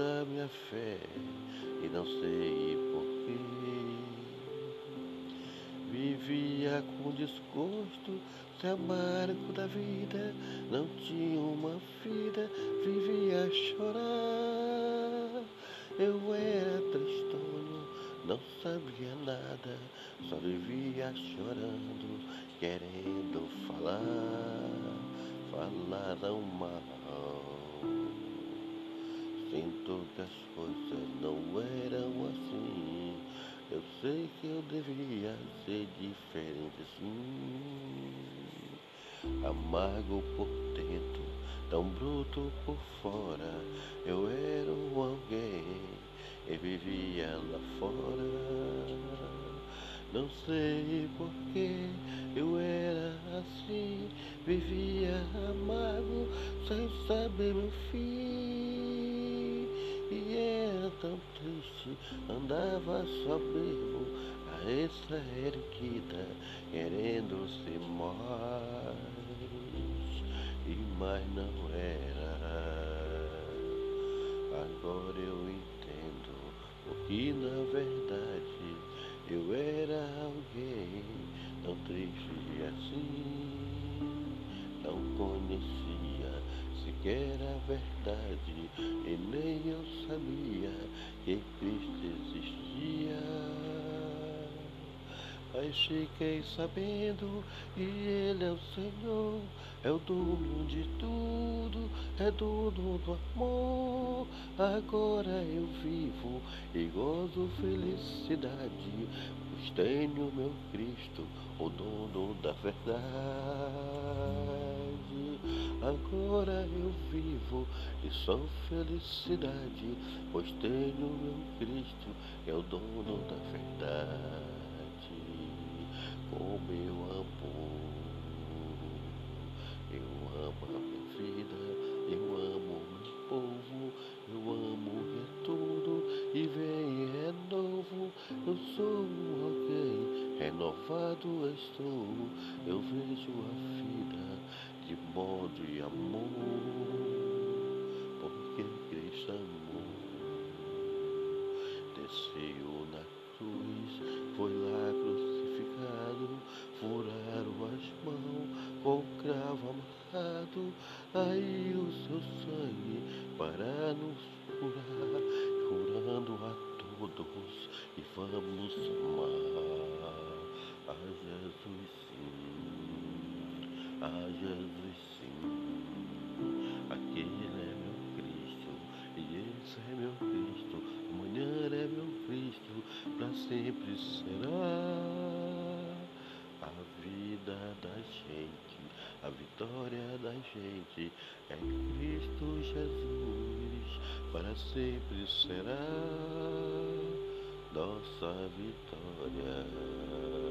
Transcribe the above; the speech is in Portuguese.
minha fé e não sei porquê. Vivia com desgosto, se amargo da vida, não tinha uma vida, vivia a chorar. Eu era tristonho, não sabia nada, só vivia chorando, querendo falar, falaram mal. Que as coisas não eram assim. Eu sei que eu devia ser diferente assim. Amargo por dentro, tão bruto por fora. Eu era um alguém e vivia lá fora. Não sei porquê eu era assim, vivia amargo sem saber meu fim. E era tão triste, andava vivo, a essa erguida, querendo ser mais, e mais não era. Agora eu entendo o que na verdade eu era alguém tão triste assim, não conhecia sequer a verdade e nem eu sabia que Cristo existia. Mas fiquei sabendo que Ele é o Senhor, é o dono de tudo, é dono do amor. Agora eu vivo e gozo felicidade, pois tenho meu Cristo, o dono da verdade. Agora eu vivo e sou felicidade, pois tenho meu Cristo, é o dono da verdade. Como eu amo, eu amo a minha vida, eu amo meu povo, eu amo é tudo e vem é novo. Eu sou alguém, renovado estou, eu vejo a vida de amor, porque Cristo amou, desceu na cruz, foi lá crucificado, furaram as mãos com cravo amarrado, aí o seu sangue para nos curar, curando a todos e vamos amar a Jesus sim, a Jesus sim, aquele é meu Cristo. E esse é meu Cristo, amanhã é meu Cristo, para sempre será. A vida da gente, a vitória da gente é Cristo Jesus, para sempre será nossa vitória.